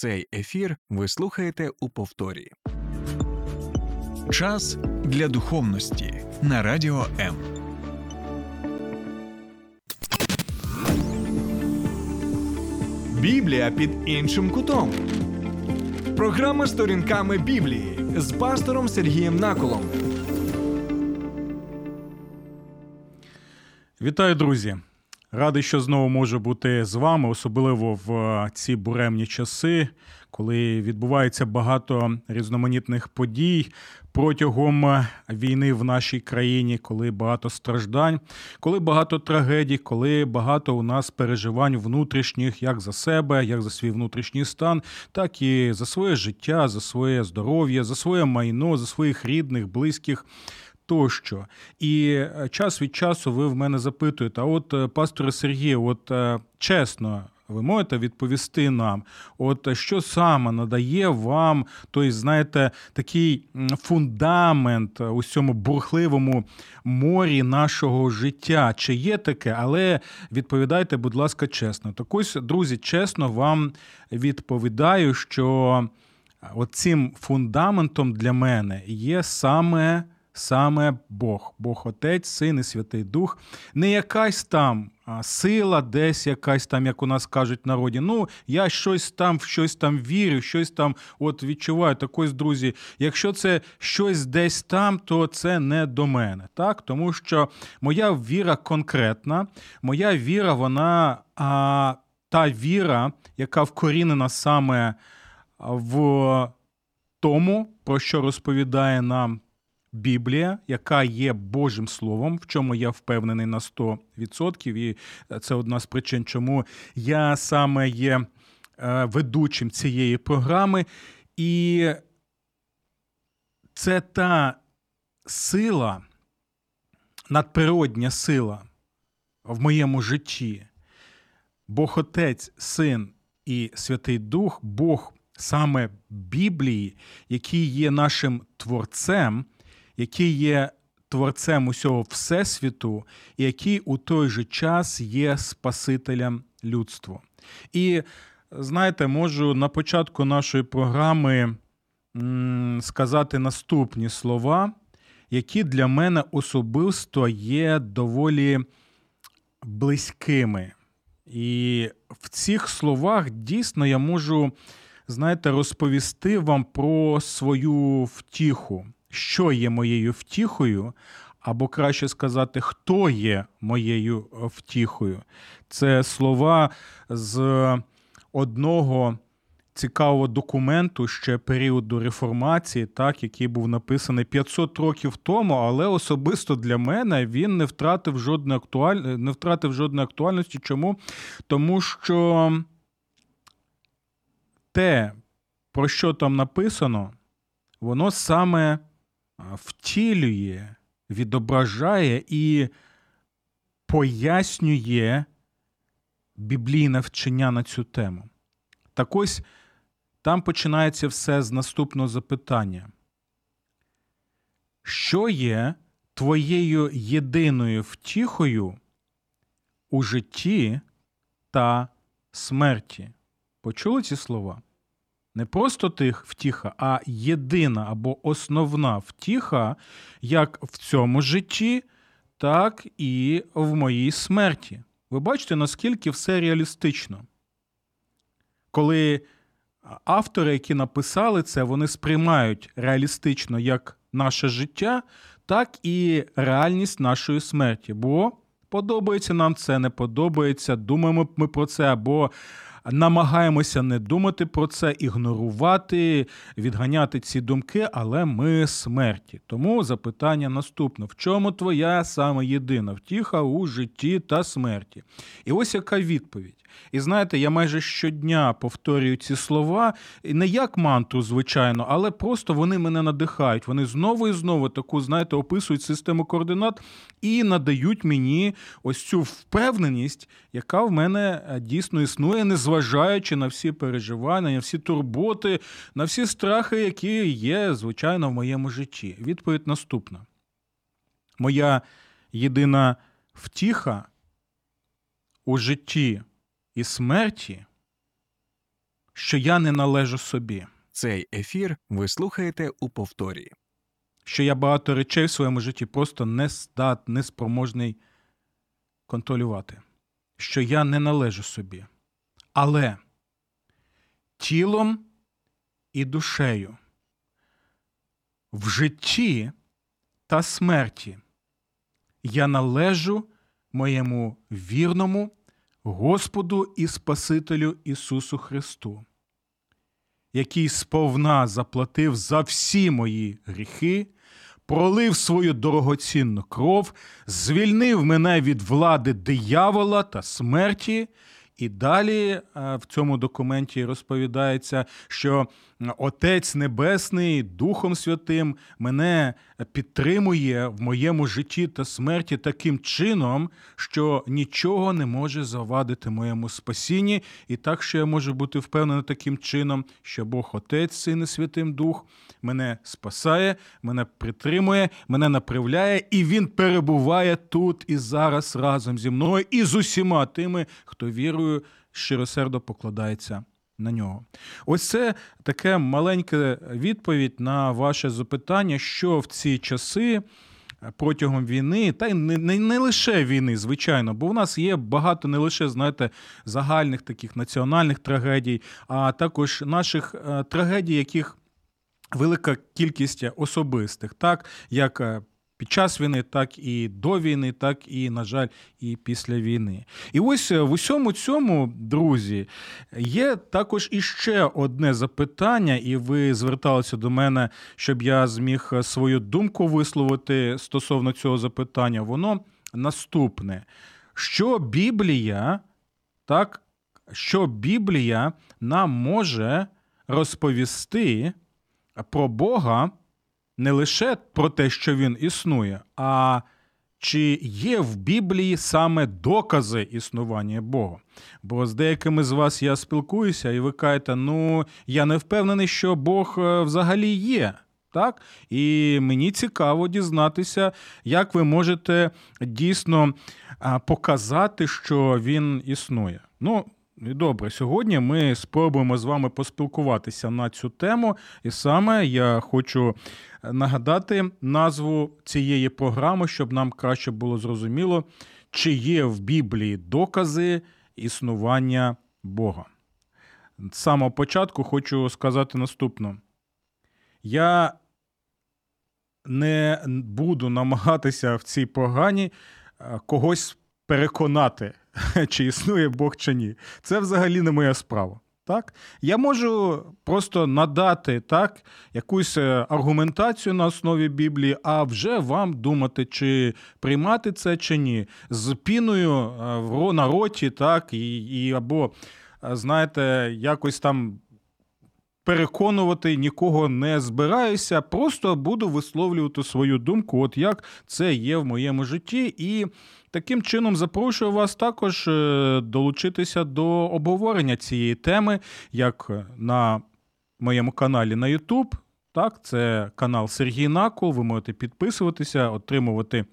Цей ефір ви слухаєте у повторі. Час для духовності на радіо М. Біблія під іншим кутом. Програма сторінками Біблії з пастором Сергієм Наколом. Вітаю, друзі! Радий, що знову можу бути з вами, особливо в е, ці буремні часи, коли відбувається багато різноманітних подій протягом е, війни в нашій країні, коли багато страждань, коли багато трагедій, коли багато у нас переживань внутрішніх, як за себе, як за свій внутрішній стан, так і за своє життя, за своє здоров'я, за своє майно, за своїх рідних, близьких тощо. І е, час від часу ви в мене запитуєте: а от е, пасторе Сергію, от е, чесно. Ви можете відповісти нам, от що саме надає вам той, знаєте, такий фундамент у цьому бурхливому морі нашого життя? Чи є таке? Але відповідайте, будь ласка, чесно. Так ось, друзі, чесно вам відповідаю, що цим фундаментом для мене є саме саме Бог, Бог Отець, Син і Святий Дух, не якась там сила, десь якась там, як у нас кажуть в народі. Ну, я щось там в щось там вірю, щось там от відчуваю. Так ось, друзі, якщо це щось десь там, то це не до мене. так? Тому що моя віра конкретна, моя віра, вона а, та віра, яка вкорінена саме в тому, про що розповідає нам Біблія, яка є Божим Словом, в чому я впевнений на 100%, і це одна з причин, чому я саме є е, ведучим цієї програми. І це та сила, надприродня сила в моєму житті. Бог Отець, Син і Святий Дух, Бог саме Біблії, який є нашим творцем який є творцем усього Всесвіту, і який у той же час є Спасителем людства. І знаєте, можу на початку нашої програми сказати наступні слова, які для мене особисто є доволі близькими. І в цих словах дійсно я можу, знаєте, розповісти вам про свою втіху що є моєю втіхою, або краще сказати, хто є моєю е, втіхою. Це слова з одного. Цікавого документу ще періоду реформації, так, який був написаний 500 років тому, але особисто для мене він не втратив жодної актуаль... не втратив жодної актуальності. Чому? Тому що те, про що там написано, воно саме втілює, відображає і пояснює біблійне вчення на цю тему. Так ось там починається все з наступного запитання. Що є твоєю єдиною втіхою у житті та смерті? Почули ці слова? Не просто тих втіха, а єдина або основна втіха як в цьому житті, так і в моїй смерті. Ви бачите, наскільки все реалістично. Коли автори, які написали це, вони сприймають реалістично як наше життя, так і реальність нашої смерті. Бо подобається нам це, не подобається, думаємо ми про це, або намагаємося не думати про це, ігнорувати, відганяти ці думки, але ми смерті. Тому запитання наступне: в чому твоя саме єдина втіха у житті та смерті? І ось яка відповідь. І знаєте, я майже щодня повторюю ці слова, не як мантру, звичайно, але просто вони мене надихають. Вони знову і знову таку, знаєте, описують систему координат і надають мені ось цю впевненість, яка в мене е, дійсно існує, незважаючи на всі переживання, на всі турботи, на всі страхи, які є, звичайно, в моєму житті. Відповідь наступна. Моя єдина втіха у житті і смерті, що я не належу собі, Цей ефір ви слухаєте у повторі. що я багато речей в своєму житті просто не здат, не спроможний контролювати, що я не належу собі. Але тілом і душею в житті та смерті я належу моєму вірному Господу і Спасителю Ісусу Христу, який сповна заплатив за всі мої гріхи, пролив свою дорогоцінну кров, звільнив мене від влади диявола та смерті. І далі е, в цьому документі розповідається, що Отець Небесний Духом Святим мене підтримує в моєму житті та смерті таким чином, що нічого не може завадити моєму спасінні, і так, що я можу бути впевнений таким чином, що Бог Отець, Син і Святим Дух мене спасає, мене притримує, мене направляє, і Він перебуває тут і зараз разом зі мною і з усіма тими, хто вірою щиросердо покладається на нього. Ось це таке маленька відповідь на ваше запитання, що в ці часи. Протягом війни, та й не, не не, лише війни, звичайно, бо в нас є багато не лише знаєте, загальних таких національних трагедій, а також наших е, трагедій, яких велика кількість особистих, так як е, під час війни, так і до війни, так і, на жаль, і після війни. І ось е, в усьому цьому, друзі, є також іще одне запитання, і ви зверталися до мене, щоб я зміг е, свою думку висловити стосовно цього запитання. Воно наступне: що Біблія, так, що Біблія нам може розповісти про Бога не лише про те, що він існує, а чи є в Біблії саме докази існування Бога? Бо з деякими з вас я спілкуюся, і ви кажете, ну я не впевнений, що Бог е, взагалі є. Так? І мені цікаво дізнатися, як ви можете дійсно показати, що він існує. Ну, і добре, сьогодні ми спробуємо з вами поспілкуватися на цю тему. І саме я хочу нагадати назву цієї програми, щоб нам краще було зрозуміло, чи є в Біблії докази існування Бога. З самого початку хочу сказати наступне. Я не буду намагатися в цій програмі когось переконати, чи існує Бог чи ні. Це взагалі не моя справа. Так? Я можу просто надати так, якусь е, аргументацію на основі Біблії, а вже вам думати, чи приймати це чи ні. З піною е, на роті, так, і, і або, е, знаєте, якось там. Переконувати нікого не збираюся, просто буду висловлювати свою думку, от як це є в моєму житті, і Таким чином, запрошую вас також е, долучитися до обговорення цієї теми, як на моєму каналі на YouTube. Так, це канал Сергій Накол. Ви можете підписуватися, отримувати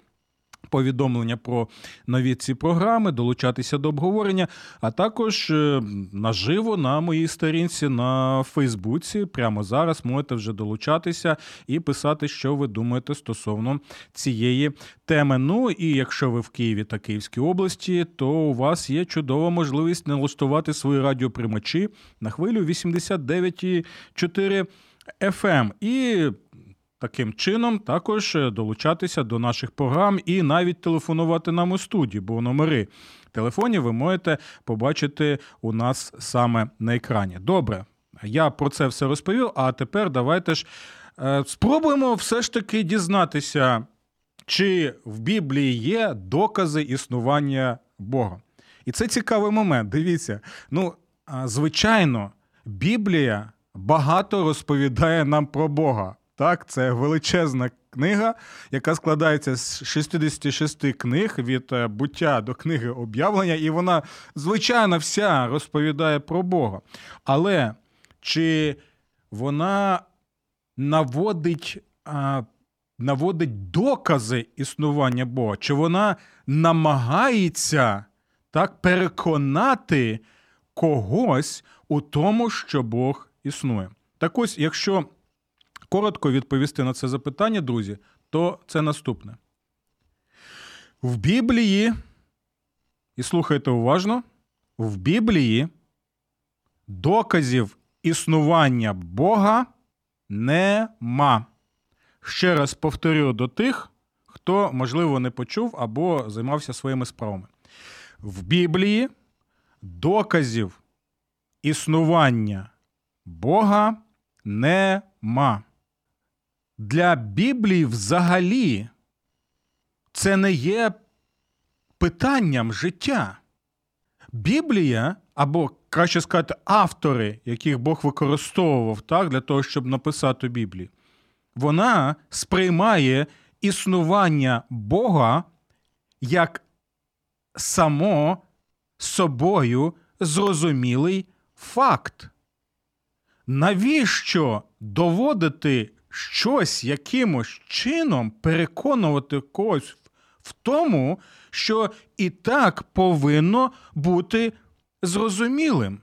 повідомлення про нові ці програми, долучатися до обговорення, а також е, наживо на моїй сторінці на Фейсбуці. Прямо зараз можете вже долучатися і писати, що ви думаєте стосовно цієї теми. Ну і якщо ви в Києві та Київській області, то у вас є чудова можливість налаштувати свої радіоприймачі на хвилю 89,4 FM. І Таким чином, також е, долучатися до наших програм і навіть телефонувати нам у студії, бо номери телефонів ви можете побачити у нас саме на екрані. Добре, я про це все розповів. А тепер давайте ж е, спробуємо все ж таки дізнатися, чи в Біблії є докази існування Бога. І це цікавий момент. Дивіться, ну, звичайно, Біблія багато розповідає нам про Бога. Так, це величезна книга, яка складається з 66 книг від е, буття до книги об'явлення, і вона, звичайно, вся розповідає про Бога. Але чи вона наводить а, наводить докази існування Бога? Чи вона намагається так переконати когось у тому, що Бог існує. Так ось, якщо коротко відповісти на це запитання, друзі, то це наступне. В Біблії, і слухайте уважно, в Біблії доказів існування Бога нема. Ще раз повторю до тих, хто, можливо, не почув або займався своїми справами. В Біблії доказів існування Бога нема. Для Біблії взагалі це не є питанням життя. Біблія, або краще сказати, автори, яких Бог використовував так, для того, щоб написати Біблію, вона сприймає існування Бога як само собою зрозумілий факт. Навіщо доводити щось якимось чином, переконувати когось в тому, що і так повинно бути зрозумілим?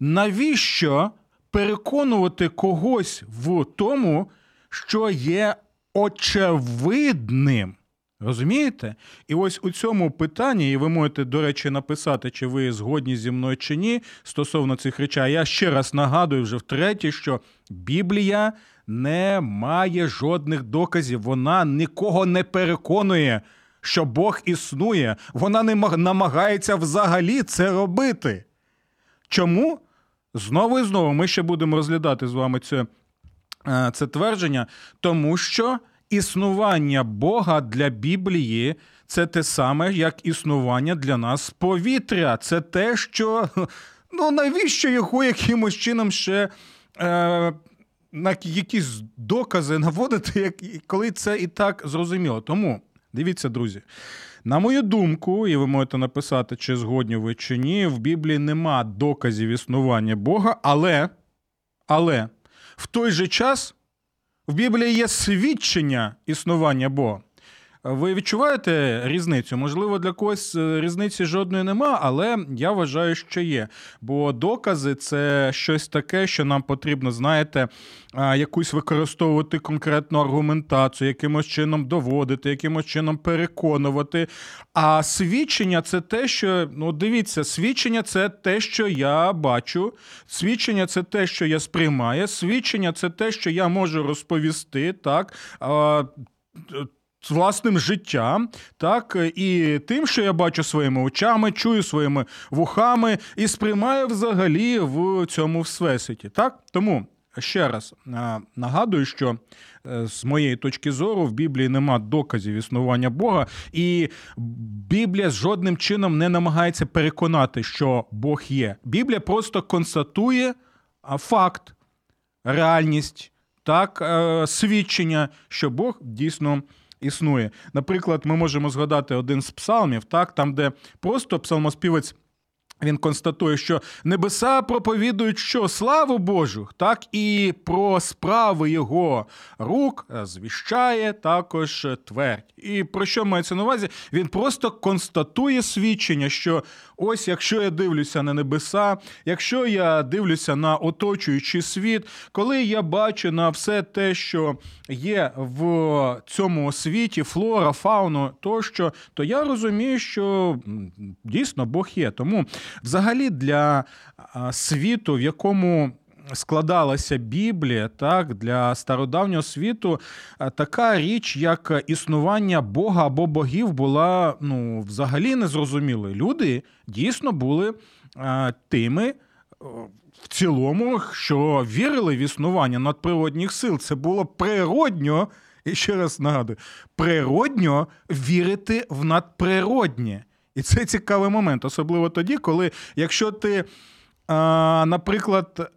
Навіщо переконувати когось в тому, що є очевидним? Розумієте? І ось у цьому питанні, і ви можете, до речі, написати, чи ви згодні зі мною чи ні, стосовно цих речей. Я ще раз нагадую вже втретє, що Біблія не має жодних доказів, вона нікого не переконує, що Бог існує. Вона не намагається взагалі це робити. Чому? Знову і знову ми ще будемо розглядати з вами це, е, це твердження, тому що існування Бога для Біблії це те саме, як існування для нас повітря. Це те, що ну навіщо його якимось чином ще е, на якісь докази наводити, як, коли це і так зрозуміло. Тому дивіться, друзі. На мою думку, і ви можете написати, чи згодні ви чи ні, в Біблії нема доказів існування Бога, але, але в той же час в Біблії є свідчення існування Бога. Ви відчуваєте різницю? Можливо, для когось е, різниці жодної нема, але я вважаю, що є. Бо докази це щось таке, що нам потрібно, знаєте, якусь використовувати конкретну аргументацію, якимось чином доводити, якимось чином переконувати. А свідчення це те, що ну дивіться, свідчення це те, що я бачу, свідчення це те, що я сприймаю, свідчення це те, що я можу розповісти. так власним життям, так і тим, що я бачу своїми очами, чую своїми вухами і сприймаю взагалі в цьому всесвіті. Так тому ще раз нагадую, що е, з моєї точки зору в Біблії нема доказів існування Бога, і Біблія жодним чином не намагається переконати, що Бог є. Біблія просто констатує факт, реальність, так, е, свідчення, що Бог дійсно існує. Наприклад, ми можемо згадати один з псалмів, так, там, де просто псалмоспівець. Він констатує, що небеса проповідують що славу Божу, так і про справи його рук звіщає також твердь. І про що мається на увазі? Він просто констатує свідчення, що ось якщо я дивлюся на небеса, якщо я дивлюся на оточуючий світ, коли я бачу на все те, що є в цьому світі, флора, фауну тощо, то я розумію, що дійсно Бог є. Тому. Взагалі, для світу, в якому складалася Біблія, так для стародавнього світу така річ, як існування Бога або богів, була ну, взагалі незрозумілою. Люди дійсно були тими. В цілому, що вірили в існування надприродних сил, це було природньо, і ще раз нагадую, природньо вірити в надприроднє. І це цікавий момент, особливо тоді, коли якщо ти, наприклад,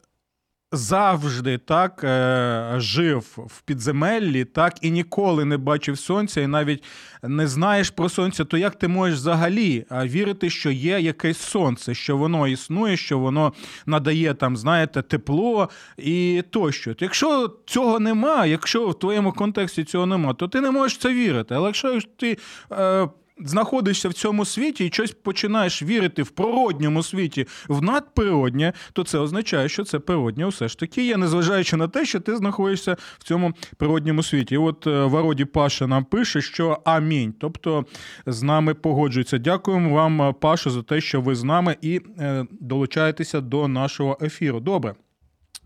завжди так е, жив в підземеллі, так і ніколи не бачив сонця, і навіть не знаєш про сонце, то як ти можеш взагалі вірити, що є якесь сонце, що воно існує, що воно надає там, знаєте, тепло і тощо. Якщо цього нема, якщо в твоєму контексті цього нема, то ти не можеш це вірити. Але якщо ти. Е, знаходишся в цьому світі і щось починаєш вірити в природньому світі в надприроднє, то це означає, що це природнє все ж таки є, незважаючи на те, що ти знаходишся в цьому природньому світі. І от е, Вароді Паша нам пише, що амінь. Тобто з нами погоджується. Дякуємо вам, е, Паша, за те, що ви з нами і е, долучаєтеся до нашого ефіру. Добре.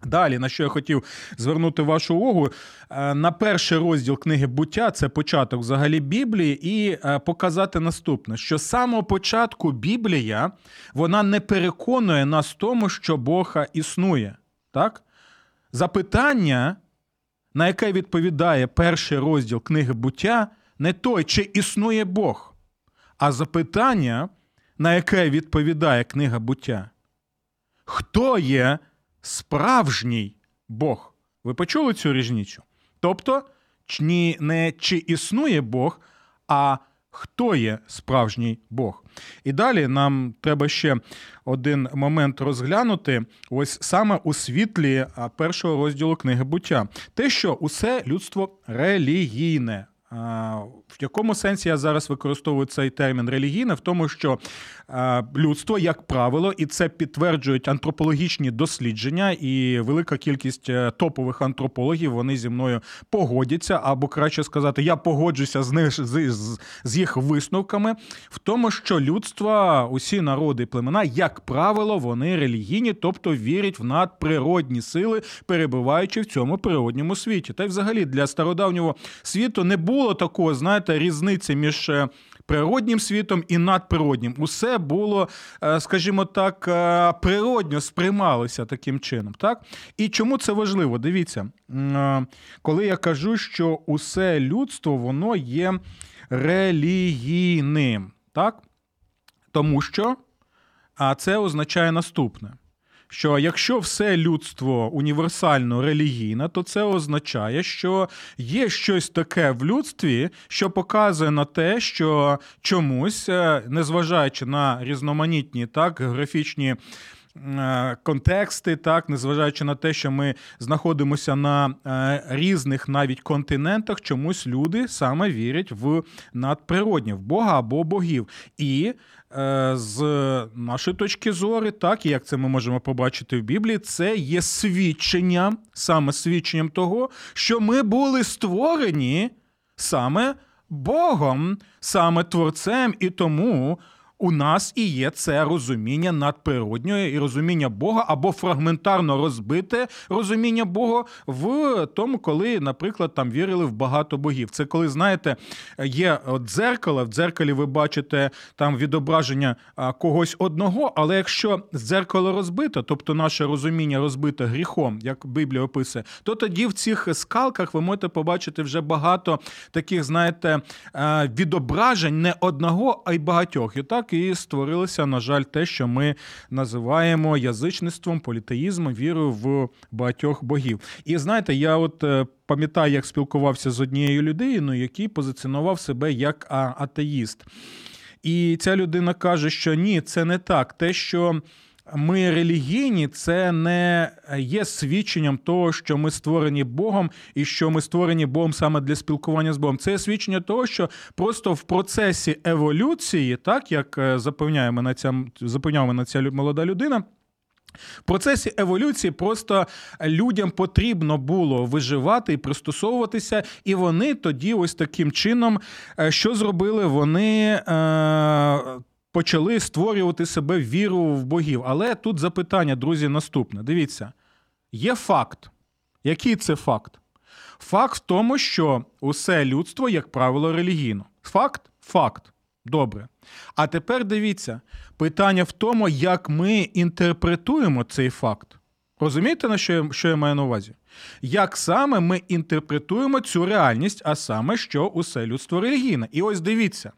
Далі, на що я хотів звернути вашу увагу, е, на перший розділ книги буття це початок взагалі Біблії, і е, показати наступне: що з самого початку Біблія вона не переконує нас в тому, що Бог існує. Так? Запитання, на яке відповідає перший розділ книги буття, не той, чи існує Бог, а запитання, на яке відповідає книга буття. Хто є справжній Бог? Ви почули цю різницю? Тобто, ні, не чи існує Бог, а хто є справжній Бог. І далі нам треба ще один момент розглянути, ось саме у світлі першого розділу книги буття. Те, що усе людство релігійне. В якому сенсі я зараз використовую цей термін релігійне? В тому, що людство, як правило, і це підтверджують антропологічні дослідження, і велика кількість е, топових антропологів вони зі мною погодяться, або краще сказати, я погоджуся з них з, з їх висновками в тому, що людство, усі народи і племена, як правило, вони релігійні, тобто вірять в надприродні сили, перебуваючи в цьому природньому світі. Та й взагалі для стародавнього світу не було такого, знаєте, різниці між. е, Природнім світом і надприроднім. Усе було, е, скажімо так, е, природньо сприймалося таким чином. Так? І чому це важливо? Дивіться, коли я кажу, що усе людство воно є релігійним, так? Тому що а це означає наступне. Що якщо все людство універсально релігійне, то це означає, що є щось таке в людстві, що показує на те, що чомусь, е, незважаючи на різноманітні так географічні е, контексти, так, незважаючи на те, що ми знаходимося на е, різних навіть континентах, чомусь люди саме вірять в надприроднє, в Бога або богів. І з нашої точки зору, так, і як це ми можемо побачити в Біблії, це є свідченням, саме свідченням того, що ми були створені саме Богом, саме Творцем, і тому у нас і є це розуміння надприроднього і розуміння Бога або фрагментарно розбите розуміння Бога в тому, коли, наприклад, там вірили в багато богів. Це коли, знаєте, є от дзеркало, в дзеркалі ви бачите там відображення когось одного, але якщо дзеркало розбите, тобто наше розуміння розбите гріхом, як Біблія описує, то тоді в цих скалках ви можете побачити вже багато таких, знаєте, е, відображень не одного, а й багатьох. І так і створилося, на жаль, те, що ми називаємо язичництвом, політеїзмом, вірою в багатьох богів. І знаєте, я от е, пам'ятаю, як спілкувався з однією людиною, який позиціонував себе як атеїст. І ця людина каже, що ні, це не так. Те, що ми релігійні, це не є свідченням того, що ми створені Богом, і що ми створені Богом саме для спілкування з Богом. Це є свідчення того, що просто в процесі еволюції, так як е, запевняє мене ця запевняла мене ця молода людина. В процесі еволюції просто людям потрібно було виживати і пристосовуватися, і вони тоді, ось таким чином, е, що зробили? Вони е, почали створювати себе віру в богів. Але тут запитання, друзі, наступне. Дивіться, є факт. Який це факт? Факт в тому, що усе людство, як правило, релігійно. Факт? Факт. Добре. А тепер дивіться, питання в тому, як ми інтерпретуємо цей факт. Розумієте, на що я, що я маю на увазі? Як саме ми інтерпретуємо цю реальність, а саме, що усе людство релігійне? І ось дивіться.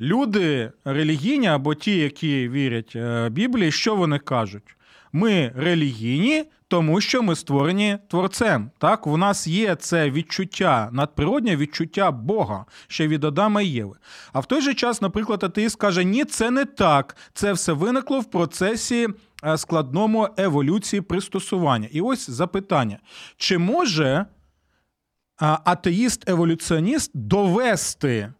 Люди релігійні або ті, які вірять е, Біблії, що вони кажуть? Ми релігійні, тому що ми створені творцем. Так, у нас є це відчуття, надприроднє відчуття Бога ще від Адама і Єви. А в той же час, наприклад, атеїст каже: ні, це не так. Це все виникло в процесі е, складному еволюції пристосування. І ось запитання: чи може атеїст-еволюціоніст довести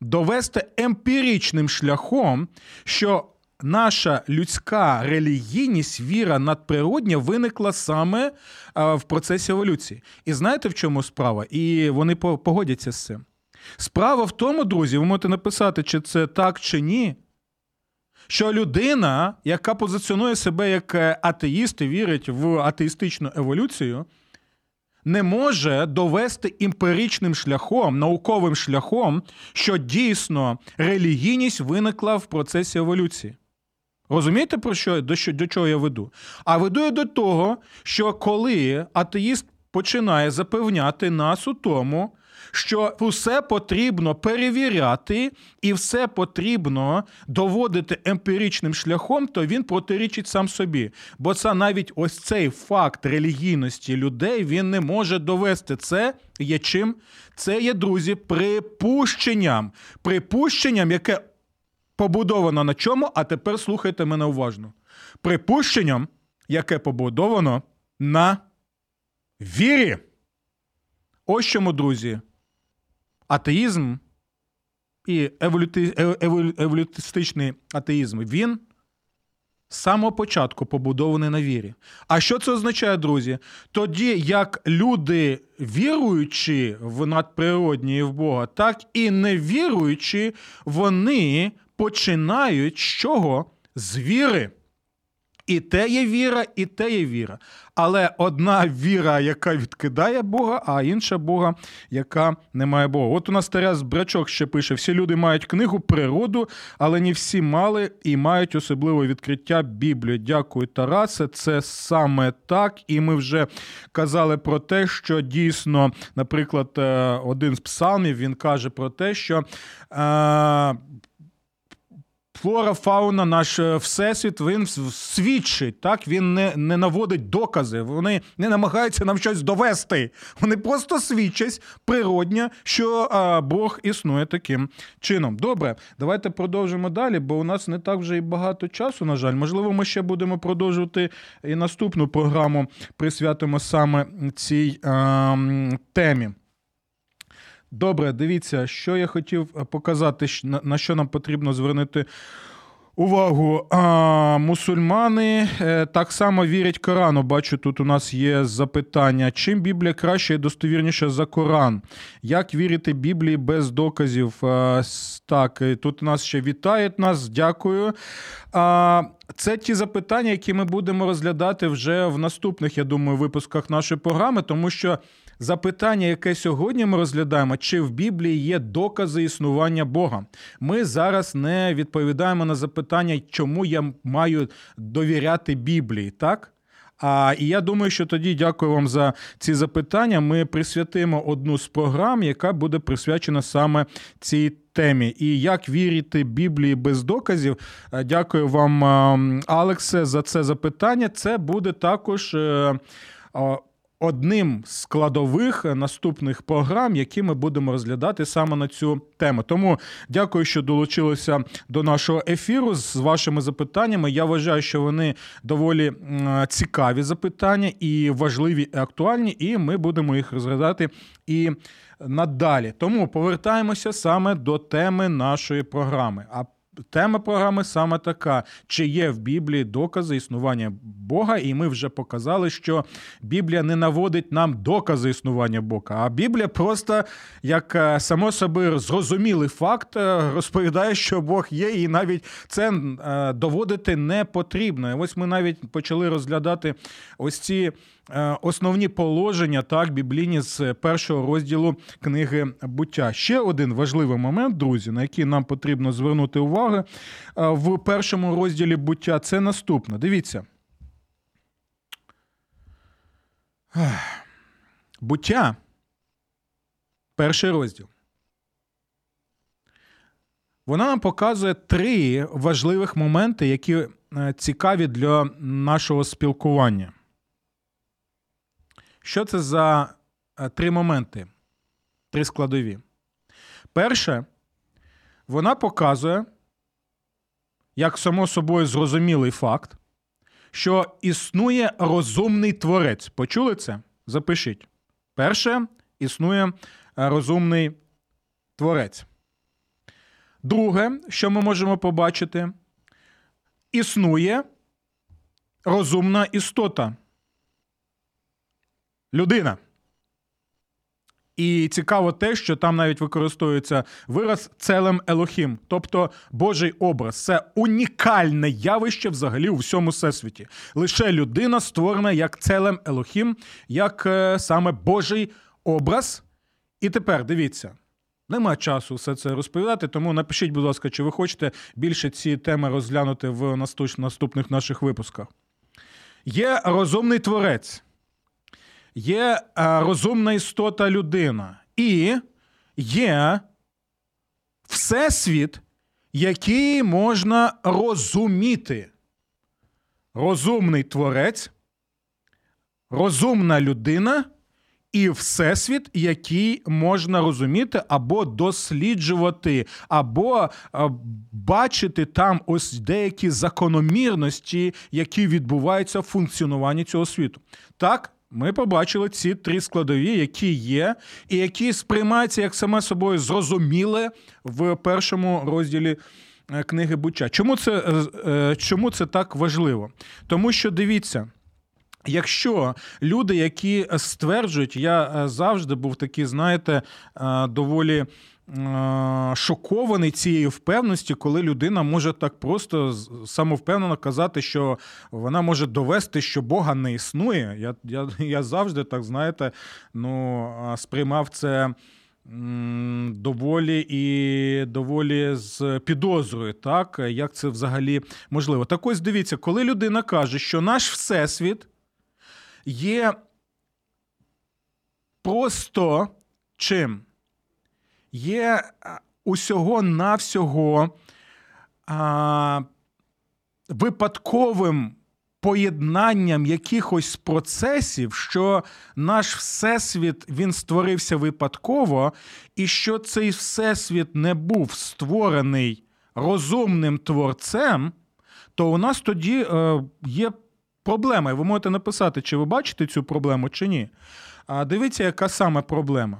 довести емпіричним шляхом, що наша людська релігійність, віра надприродня виникла саме в процесі еволюції. І знаєте, в чому справа? І вони погодяться з цим. Справа в тому, друзі, ви можете написати, чи це так, чи ні. Що людина, яка позиціонує себе як е, атеїст і вірить в атеїстичну еволюцію, не може довести імперічним шляхом, науковим шляхом, що дійсно релігійність виникла в процесі еволюції. Розумієте, про що, до, що, до чого я веду? А веду я до того, що коли атеїст починає запевняти нас у тому, що все потрібно перевіряти і все потрібно доводити емпіричним шляхом, то він протирічить сам собі. Бо це навіть ось цей факт релігійності людей він не може довести. Це є чим? Це є, друзі, припущенням. Припущенням, яке побудовано на чому, а тепер слухайте мене уважно. Припущенням, яке побудовано на вірі. Ось чому, друзі, атеїзм і еволюти... е- еволю- еволюцистичний атеїзм, він з самого початку побудований на вірі. А що це означає, друзі? Тоді як люди, віруючи в надприродні і в Бога, так і не віруючи, вони починають з чого? З віри. І те є віра, і те є віра. Але одна віра, яка відкидає Бога, а інша Бога, яка не має Бога. От у нас Тарас Брачок ще пише: всі люди мають книгу, природу, але не всі мали і мають особливе відкриття Біблії. Дякую, Тарасе. Це саме так. І ми вже казали про те, що дійсно, наприклад, е, один з псалмів він каже про те, що. Е, Флора, фауна, наш е, всесвіт, він свідчить, так він не, не наводить докази, вони не намагаються нам щось довести. Вони просто свідчать природньо, що а, Бог існує таким чином. Добре, давайте продовжимо далі, бо у нас не так вже і багато часу, на жаль. Можливо, ми ще будемо продовжувати і наступну програму присвятимо саме цій ем, темі. Добре, дивіться, що я хотів е, показати, на- що нам потрібно звернути увагу. А, мусульмани е, так само вірять Корану. Бачу, тут у нас є запитання: чим Біблія краще і достовірніша за Коран? Як вірити Біблії без доказів? А, так, тут у нас ще вітають нас. Дякую. А, це ті запитання, які ми будемо розглядати вже в наступних, я думаю, випусках нашої програми, тому що запитання, яке сьогодні ми розглядаємо, чи в Біблії є докази існування Бога. Ми зараз не відповідаємо на запитання, чому я маю довіряти Біблії, так? А, і я думаю, що тоді дякую вам за ці запитання. Ми присвятимо одну з програм, яка буде присвячена саме цій темі. І як вірити Біблії без доказів. Е, Дякую вам, ем, Алексе, за це запитання. Це буде також. Одним з складових наступних програм, які ми будемо розглядати саме на цю тему. Тому дякую, що долучилися до нашого ефіру з вашими запитаннями. Я вважаю, що вони доволі цікаві запитання і важливі, і актуальні, і ми будемо їх розглядати і надалі. Тому повертаємося саме до теми нашої програми. А Тема програми саме така: чи є в Біблії докази існування Бога, і ми вже показали, що Біблія не наводить нам докази існування Бога, а Біблія просто, як е, само собі зрозумілий факт, е, розповідає, що Бог є, і навіть це е, доводити не потрібно. І ось ми навіть почали розглядати ось ці. Е, Основні положення так біблійні з першого розділу книги буття. Ще один важливий момент, друзі, на який нам потрібно звернути увагу е, в першому розділі буття. Це наступне. Дивіться. Буття. Перший розділ. Вона нам показує три важливих моменти, які е, цікаві для нашого спілкування. Що це за е, три моменти? Три складові. Перше, вона показує, як само собою зрозумілий факт, що існує розумний творець. Почули це? Запишіть. Перше, існує е, розумний творець. Друге, що ми можемо побачити, існує розумна істота. Людина. І цікаво те, що там навіть використовується вираз целем Елохім, тобто Божий образ. Це унікальне явище взагалі у всьому всесвіті. Лише людина створена як целем Елохім, як е, саме Божий образ. І тепер дивіться. Нема часу все це розповідати, тому напишіть, будь ласка, чи ви хочете більше ці теми розглянути в наступних наших випусках. Є розумний творець, є е, розумна істота людина, і є всесвіт, який можна розуміти. Розумний творець, розумна людина і всесвіт, який можна розуміти або досліджувати, або е, бачити там ось деякі закономірності, які відбуваються в функціонуванні цього світу. Так, ми побачили ці три складові, які є, і які сприймаються як саме собою зрозуміле в першому розділі. е, Книги буття. Чому це, е, е, чому це так важливо? Тому що дивіться, Якщо люди, які стверджують, я завжди був такий, знаєте, доволі шокований цією впевненості, коли людина може так просто самовпевнено казати, що вона може довести, що Бога не існує. Я, я, я завжди так, знаєте, ну, сприймав це. Доволі і доволі з підозрою, так як це взагалі можливо. Так ось дивіться, коли людина каже, що наш всесвіт є просто чим? Є усього навсього випадковим поєднанням якихось процесів, що наш всесвіт він створився випадково, і що цей всесвіт не був створений розумним творцем, то у нас тоді е, є проблема. І ви можете написати, чи ви бачите цю проблему, чи ні. А дивіться, яка саме проблема.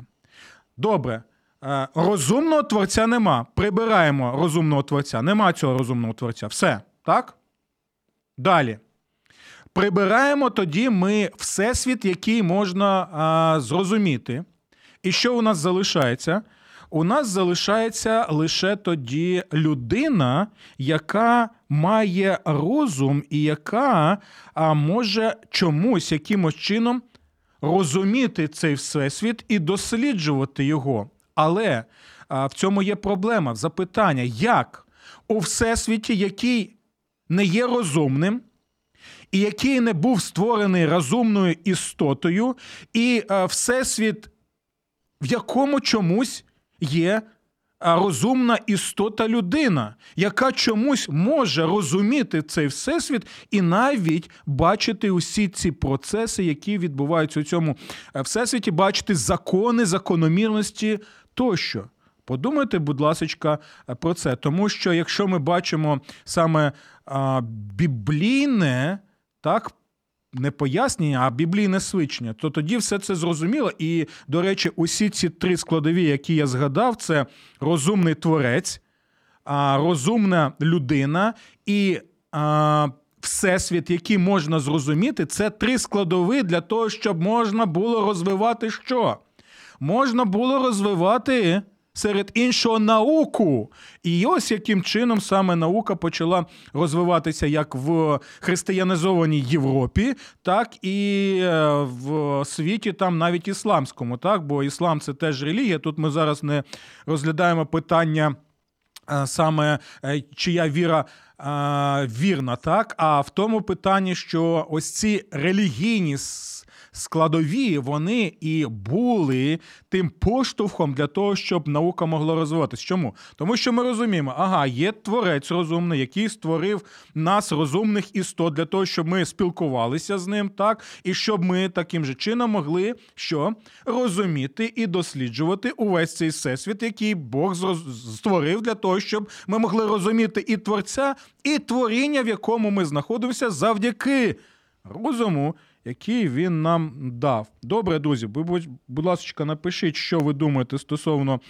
Добре. Е, Розумного творця нема. Прибираємо розумного творця. Нема цього розумного творця. Все, так? Далі. Прибираємо тоді ми всесвіт, який можна а, зрозуміти. І що у нас залишається? У нас залишається лише тоді людина, яка має розум і яка а, може чомусь якимось чином розуміти цей всесвіт і досліджувати його. Але а, в цьому є проблема, запитання, як у всесвіті, який не є розумним, і який не був створений розумною істотою, і е, всесвіт, в якому чомусь є а, розумна істота людина, яка чомусь може розуміти цей всесвіт і навіть бачити усі ці процеси, які відбуваються у цьому всесвіті, бачити закони, закономірності тощо. Подумайте, будь ласка, про це. Тому що якщо ми бачимо саме а, біблійне, так, не пояснення, а біблійне свідчення, то тоді все це зрозуміло. І, до речі, усі ці три складові, які я згадав, це розумний творець, розумна людина і всесвіт, який можна зрозуміти, це три складові для того, щоб можна було розвивати що? Можна було розвивати серед іншого науку. І ось яким чином саме наука почала розвиватися як в християнізованій Європі, так і е, в світі, там навіть ісламському, так, бо іслам це теж релігія. Тут ми зараз не розглядаємо питання. е, Саме е, чия віра вірна, так? А в тому питанні, що ось ці релігійні складові, вони і були тим поштовхом для того, щоб наука могла розвиватися. Чому? Тому що ми розуміємо, ага, є творець розумний, який створив нас, розумних істот, для того, щоб ми спілкувалися з ним, так, і щоб ми таким же чином могли що розуміти і досліджувати увесь цей всесвіт, який Бог створив для того, щоб ми могли розуміти і творця, і творіння, в якому ми знаходимося завдяки розуму, який він нам дав. Добре, друзі, ви, будь- ласка, напишіть, що ви думаєте стосовно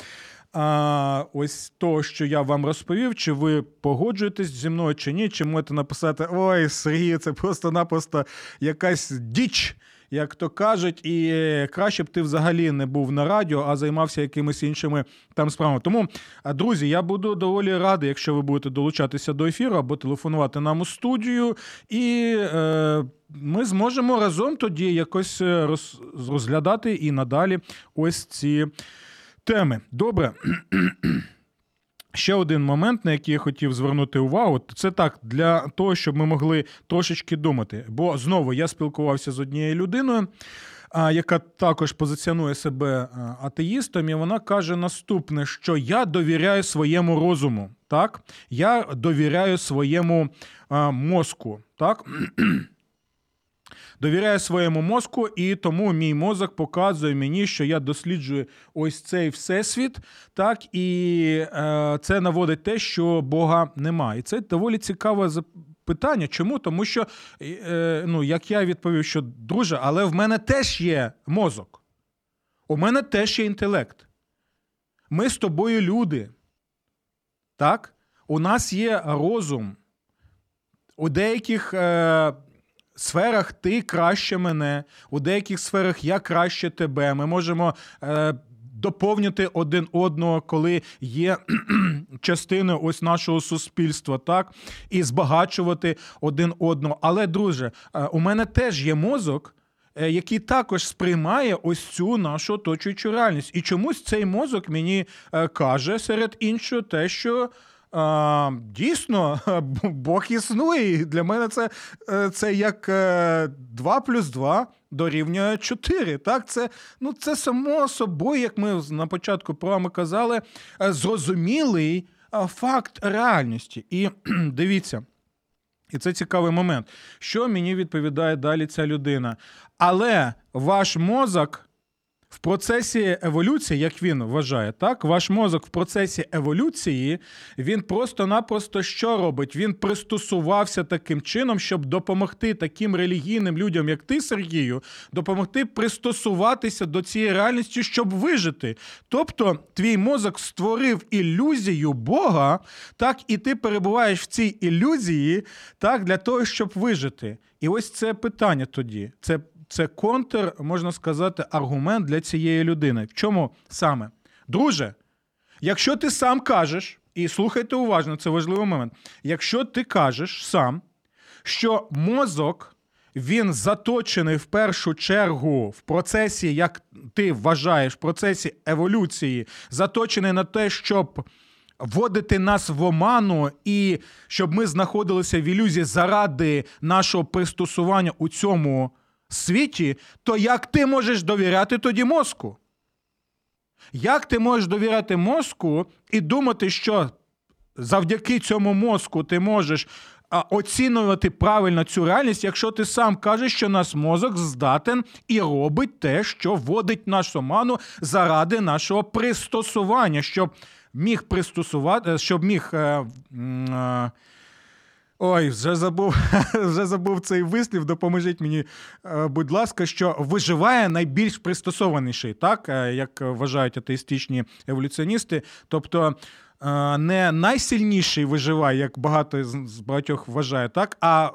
а, ось того, що я вам розповів, чи ви погоджуєтесь зі мною чи ні, чи можете написати: Ой, Сергій, це просто-напросто якась діч. Як то кажуть, і краще б ти взагалі не був на радіо, а займався якимись іншими там справами. Тому, друзі, я буду доволі радий, якщо ви будете долучатися до ефіру або телефонувати нам у студію, і е, ми зможемо разом тоді якось е, роз, розглядати і надалі ось ці теми. Добре. Ще один момент, на який я хотів звернути увагу, це так для того, щоб ми могли трошечки думати. Бо знову я спілкувався з однією людиною, яка також позиціонує себе атеїстом, і вона каже наступне: що я довіряю своєму розуму, так? Я довіряю своєму мозку. так? Довіряю своєму мозку, і тому мій мозок показує мені, що я досліджую ось цей всесвіт, так і е, це наводить те, що Бога немає. І це доволі цікаве питання. Чому? Тому що, е, ну, як я відповів, що друже, але в мене теж є мозок, у мене теж є інтелект. Ми з тобою люди. Так? У нас є розум. У деяких. Е, сферах ти краще мене, у деяких сферах я краще тебе. Ми можемо е, доповнити один одного, коли є частиною ось нашого суспільства, так, і збагачувати один одного. Але, друже, е, у мене теж є мозок. Е, який також сприймає ось цю нашу оточуючу реальність. І чомусь цей мозок мені е, каже серед іншого те, що а, Дійсно, Бог існує. І Для мене це е, це як 2 е, плюс 2 дорівнює 4. Так, Це ну, це само собою, як ми на початку програми казали, е, зрозумілий факт реальності. І дивіться. І це цікавий момент. Що мені відповідає далі ця людина? Але ваш мозок в процесі еволюції, як він вважає, так ваш мозок в процесі еволюції він просто-напросто що робить? Він пристосувався таким чином, щоб допомогти таким релігійним людям, як ти, Сергію, допомогти пристосуватися до цієї реальності, щоб вижити. Тобто, твій мозок створив ілюзію Бога, так і ти перебуваєш в цій ілюзії, так для того, щоб вижити. І ось це питання тоді. Це це контр, можна сказати, аргумент для цієї людини. В чому саме? Друже, якщо ти сам кажеш, і слухайте уважно, це важливий момент. Якщо ти кажеш сам, що мозок він заточений в першу чергу в процесі, як ти вважаєш, в процесі еволюції, заточений на те, щоб вводити нас в оману, і щоб ми знаходилися в ілюзії заради нашого пристосування у цьому світі, то як ти можеш довіряти тоді мозку? Як ти можеш довіряти мозку і думати, що завдяки цьому мозку ти можеш оцінювати правильно цю реальність, якщо ти сам кажеш, що наш мозок здатен і робить те, що вводить нашу оману заради нашого пристосування, щоб міг пристосувати, щоб міг. Е, е, Ой, вже забув вже забув цей вислів. Допоможіть мені, е, будь ласка, що виживає найбільш пристосованіший, так е, як вважають атеїстичні еволюціоністи. Тобто е, не найсильніший виживає, як багато з багатьох вважає, так, а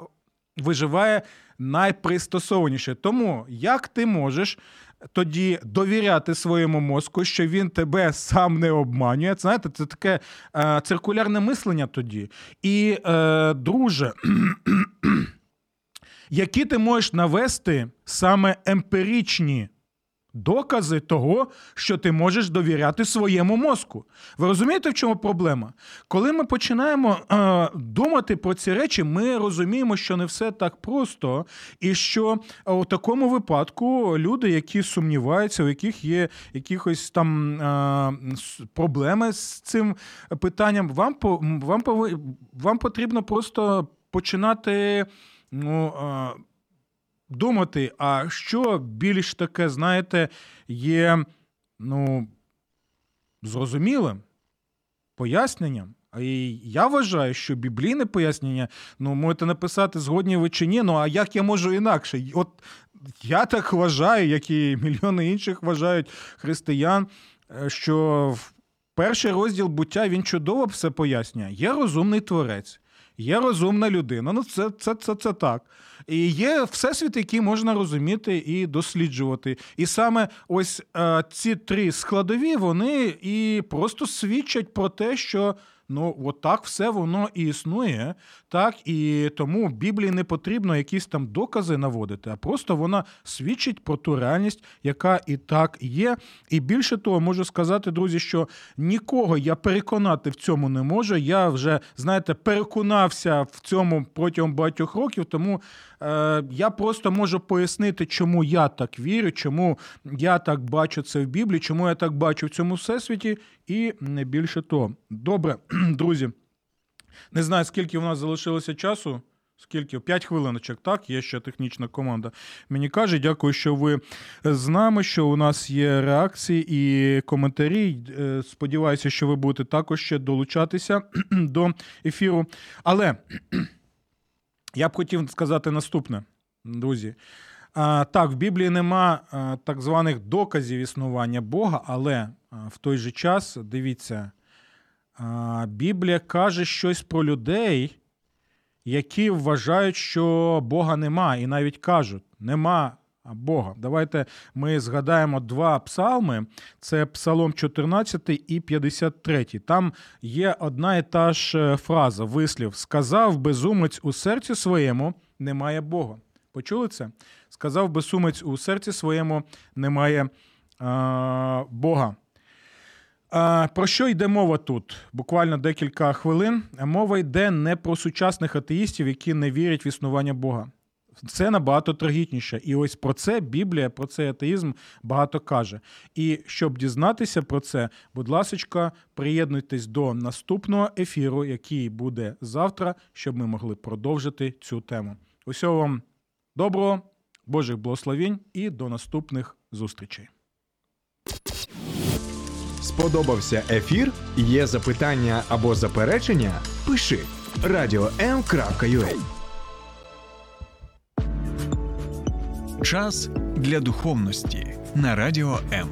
виживає найпристосованіше. Тому як ти можеш тоді довіряти своєму мозку, що він тебе сам не обманює. Знаєте, це таке е, циркулярне мислення тоді. І, е, друже, які ти можеш навести саме емпіричні докази того, що ти можеш довіряти своєму мозку. Ви розумієте, в чому проблема? Коли ми починаємо е, думати про ці речі, ми розуміємо, що не все так просто, і що у такому випадку люди, які сумніваються, у яких є якихось там е, проблеми з цим питанням, вам вам, вам потрібно просто починати. ну, е, думати, а що більш таке, знаєте, є ну, зрозумілим поясненням. І я вважаю, що біблійне пояснення, ну, можете написати згодні ви чи ні, ну а як я можу інакше? От я так вважаю, як і мільйони інших вважають християн, е, що Перший розділ буття він чудово все пояснює. Є розумний творець, є розумна людина. Ну, це, це, це, це так. І є всесвіт, який можна розуміти і досліджувати. І саме ось е, ці три складові вони і просто свідчать про те, що. Ну, от так все воно і існує, так і тому Біблії не потрібно якісь там докази наводити, а просто вона свідчить про ту реальність, яка і так є. І більше того, можу сказати, друзі, що нікого я переконати в цьому не можу. Я вже знаєте, переконався в цьому протягом багатьох років, тому е, я просто можу пояснити, чому я так вірю, чому я так бачу це в Біблії, чому я так бачу в цьому всесвіті, і не більше того. Добре, друзі. Не знаю, скільки у нас залишилося часу. Скільки? П'ять хвилиночок, так? Є ще технічна команда. Мені каже, дякую, що ви з нами, що у нас є реакції і коментарі. Е, Сподіваюся, що ви будете також ще долучатися до ефіру. Але я б хотів сказати наступне, друзі. Так, в Біблії нема так званих доказів існування Бога, але в той же час дивіться, Біблія каже щось про людей, які вважають, що Бога нема, і навіть кажуть, нема Бога. Давайте ми згадаємо два псалми: це Псалом 14 і 53. Там є одна і та ж е, фраза, вислів: сказав безумець у серці своєму, немає Бога. Почули це? Сказав безумець у серці своєму, немає а, Бога. Про що йде мова тут? Буквально декілька хвилин. Мова йде не про сучасних атеїстів, які не вірять в існування Бога. Це набагато трагітніше. І ось про це Біблія, про цей атеїзм багато каже. І щоб дізнатися про це, будь ласка, приєднуйтесь до наступного ефіру, який буде завтра, щоб ми могли продовжити цю тему. Усього вам доброго, Божих благословень і до наступних зустрічей. Сподобався ефір? Є запитання або заперечення? Пиши radio.m.ua Час для духовності на радіо М.